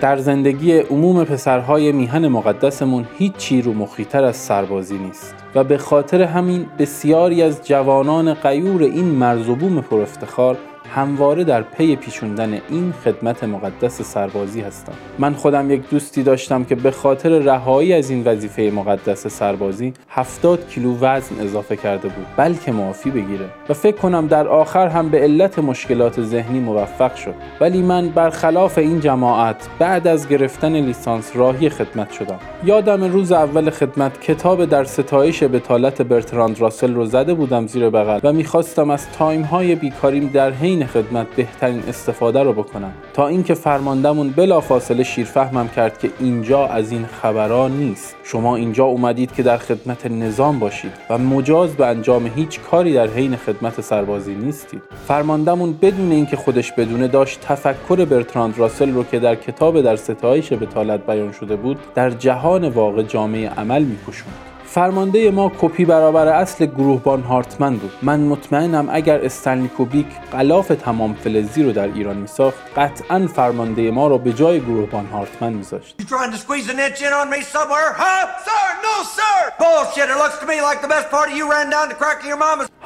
در زندگی عموم پسرهای میهن مقدسمون هیچی رو مخیتر از سربازی نیست. و به خاطر همین بسیاری از جوانان قیور این مرزوبوم پر افتخار همواره در پی پیچوندن این خدمت مقدس سربازی هستم. من خودم یک دوستی داشتم که به خاطر رهایی از این وظیفه مقدس سربازی 70 کیلو وزن اضافه کرده بود. بلکه معافی بگیره. و فکر کنم در آخر هم به علت مشکلات ذهنی موفق شد. ولی من برخلاف این جماعت بعد از گرفتن لیسانس راهی خدمت شدم. یادم روز اول خدمت کتاب در ستایش بطالت برتراند راسل رو زده بودم زیر بغل و می‌خواستم از time های بیکاریم در حین خدمت بهترین استفاده رو بکنم. تا اینکه فرماندهمون بلافاصله شیرفهمم کرد که اینجا از این خبرها نیست. شما اینجا اومدید که در خدمت نظام باشید و مجاز به انجام هیچ کاری در حین خدمت سربازی نیستید. فرماندهمون بدون اینکه خودش بدونه داشت تفکر برتراند راسل رو که در کتاب در ستایش بتالت بیان شده بود در جهان واقع جامعه عمل میپوشوند. فرمانده ما کپی برابر اصل گروهبان هارتمن بود. من مطمئنم اگر استنلی کوبیک قلاف تمام فلزی رو در ایران میساخت قطعا فرمانده ما رو به جای گروهبان هارتمن میذاشت.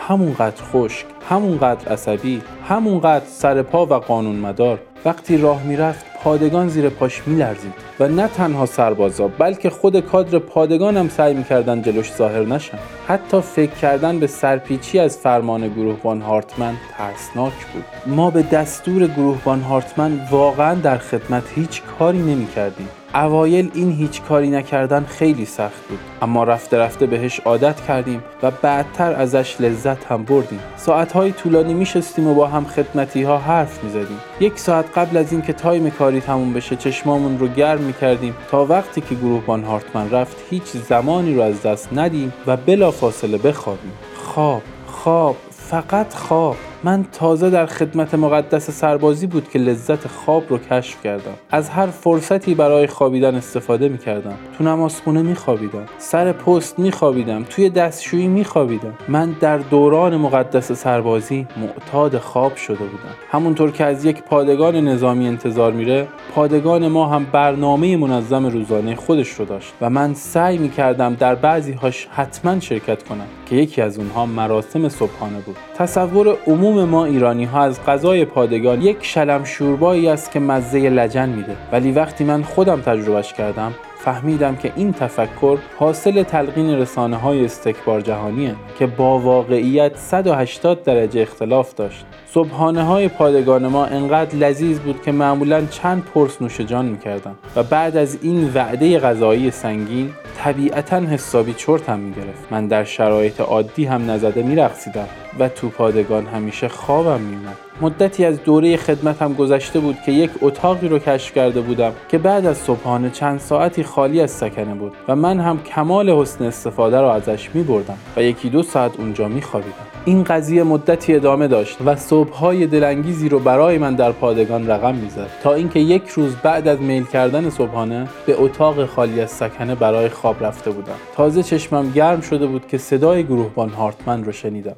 همونقدر خشک همونقدر عصبی همونقدر سر پا و قانون مدار وقتی راه می‌رفت پادگان زیر پاش میلرزید و نه تنها سربازا بلکه خود کادر پادگان هم سعی می‌کردن جلوش ظاهر نشن. حتی فکر کردن به سرپیچی از فرمان گروهبان هارتمن ترسناک بود. ما به دستور گروهبان هارتمن واقعا در خدمت هیچ کاری نمی‌کردیم. اوایل این هیچ کاری نکردن خیلی سخت بود. اما رفته رفته بهش عادت کردیم و بعدتر ازش لذت هم بردیم. ساعتهای طولانی میشستیم و با هم خدمتی ها حرف می‌زدیم. یک ساعت قبل از اینکه تایم کاری تموم بشه چشمامون رو گرم می‌کردیم تا وقتی که گروهبان هارتمن رفت هیچ زمانی رو از دست ندیم و بلا فاصله بخوابیم. خواب خواب فقط خواب. من تازه در خدمت مقدس سربازی بود که لذت خواب رو کشف کردم. از هر فرصتی برای خوابیدن استفاده می کردم تو نمازخونه می خوابیدم سر پست می خوابیدم توی دستشویی می خوابیدم من در دوران مقدس سربازی معتاد خواب شده بودم. همونطور که از یک پادگان نظامی انتظار میره پادگان ما هم برنامه منظم روزانه خودش رو داشت و من سعی می کردم در بعضی هاش حتما شرکت کنم که یکی از اونها مراسم صبحانه بود. تصور عموم ما ایرانی ها از غذای پادگان یک شلم شوربایی است که مزه لجن میده. ولی وقتی من خودم تجربهش کردم فهمیدم که این تفکر حاصل تلقین رسانه های استکبار جهانیه که با واقعیت 180 درجه اختلاف داشت. صبحانه های پادگان ما انقدر لذیذ بود که معمولا چند پرس نوش جان می‌کردم و بعد از این وعده غذایی سنگین طبیعتا حسابی چرتم می‌گرفت. من در شرایط عادی هم نزده میرقصیدم. و تو پادگان همیشه خوابم میومد مدتی از دوره خدمتم گذشته بود که یک اتاقی رو کشف کرده بودم که بعد از صبحانه چند ساعتی خالی از سکنه بود و من هم کمال حسن استفاده رو ازش می بردم و یکی دو ساعت اونجا می خوابیدم این قضیه مدتی ادامه داشت و صبحهای دلانگیزی رو برای من در پادگان رقم می‌زد تا اینکه یک روز بعد از میل کردن صبحانه به اتاق خالی از سکنه برای خواب رفته بودم. تازه چشمم گرم شده بود که صدای گروهبان هارتمن رو شنیدم.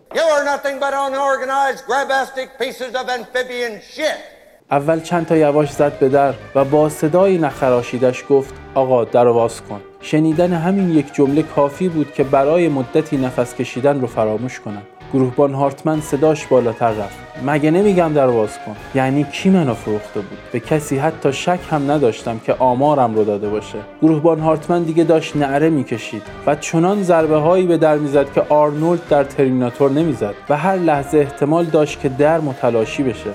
اول چند تا یواش زد به در و با صدای نخراشیدش گفت آقا در باز کن. شنیدن همین یک جمله کافی بود که برای مدتی نفس کشیدن رو فراموش کنم. گروهبان هارتمن صداش بالاتر رفت. مگه نمیگم در باز کن؟ یعنی کی منو فروخته بود؟ به کسی حتی شک هم نداشتم که آمارم رو داده باشه. گروهبان هارتمن دیگه داشت نعره می‌کشید و چنان ضربه هایی به در می‌زد که آرنولد در ترمیناتور نمی‌زد و هر لحظه احتمال داشت که در متلاشی بشه.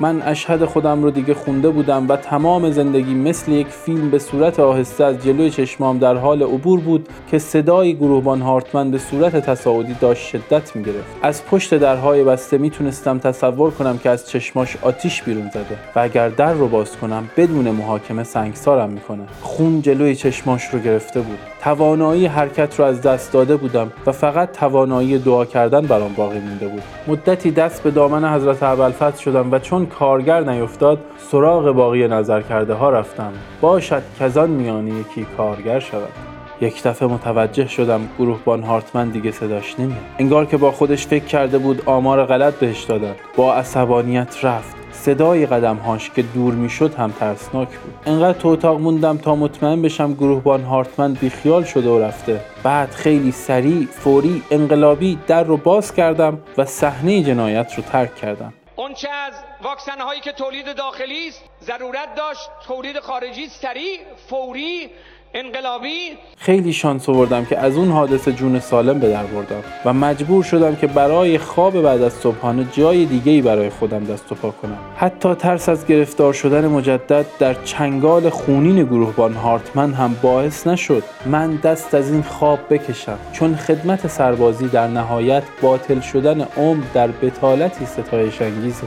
من اشهد خودم رو دیگه خونده بودم و تمام زندگی مثل یک فیلم به صورت آهسته از جلوی چشمام در حال عبور بود که صدای گروهبان هارتمن به صورت تصاعدی داشت شدت می‌گرفت. از پشت درهای بسته می‌تونستم تصور کنم که از چشماش آتیش بیرون زده و اگر در رو باز کنم بدون محاکمه سنگسارم می‌کنه. خون جلوی چشماش رو گرفته بود. توانایی حرکت رو از دست داده بودم و فقط توانایی دعا کردن برام باقی مونده بود. مدتی دست به دامن حضرت ابوالفتح شدم و چون کارگر نیفتاد سراغ باقی نظر کرده ها رفتم باشد کزان میانی یکی کارگر شود. یک دفعه متوجه شدم گروهبان هارتمن دیگه صداش نمیاد. انگار که با خودش فکر کرده بود آمار غلط بهش دادن. با عصبانیت رفت. صدای قدمهاش که دور می‌شد هم ترسناک بود. انقدر تو اتاق موندم تا مطمئن بشم گروهبان هارتمن بیخیال شده و رفته. بعد خیلی سریع فوری انقلابی در رو باز کردم و صحنه جنایت رو ترک کردم. اونچه از واکسن هایی که تولید داخلی است ضرورت داشت تولید خارجی سریع فوری انقلابی. خیلی شانس آوردم که از اون حادثه جون سالم به در بردم و مجبور شدم که برای خواب بعد از صبحانه جای دیگه ای برای خودم دست و پا کنم. حتی ترس از گرفتار شدن مجدد در چنگال خونین گروهبان هارتمن هم باعث نشد من دست از این خواب بکشم چون خدمت سربازی در نهایت باطل شدن عمر در بتالتی ستایش انگیزه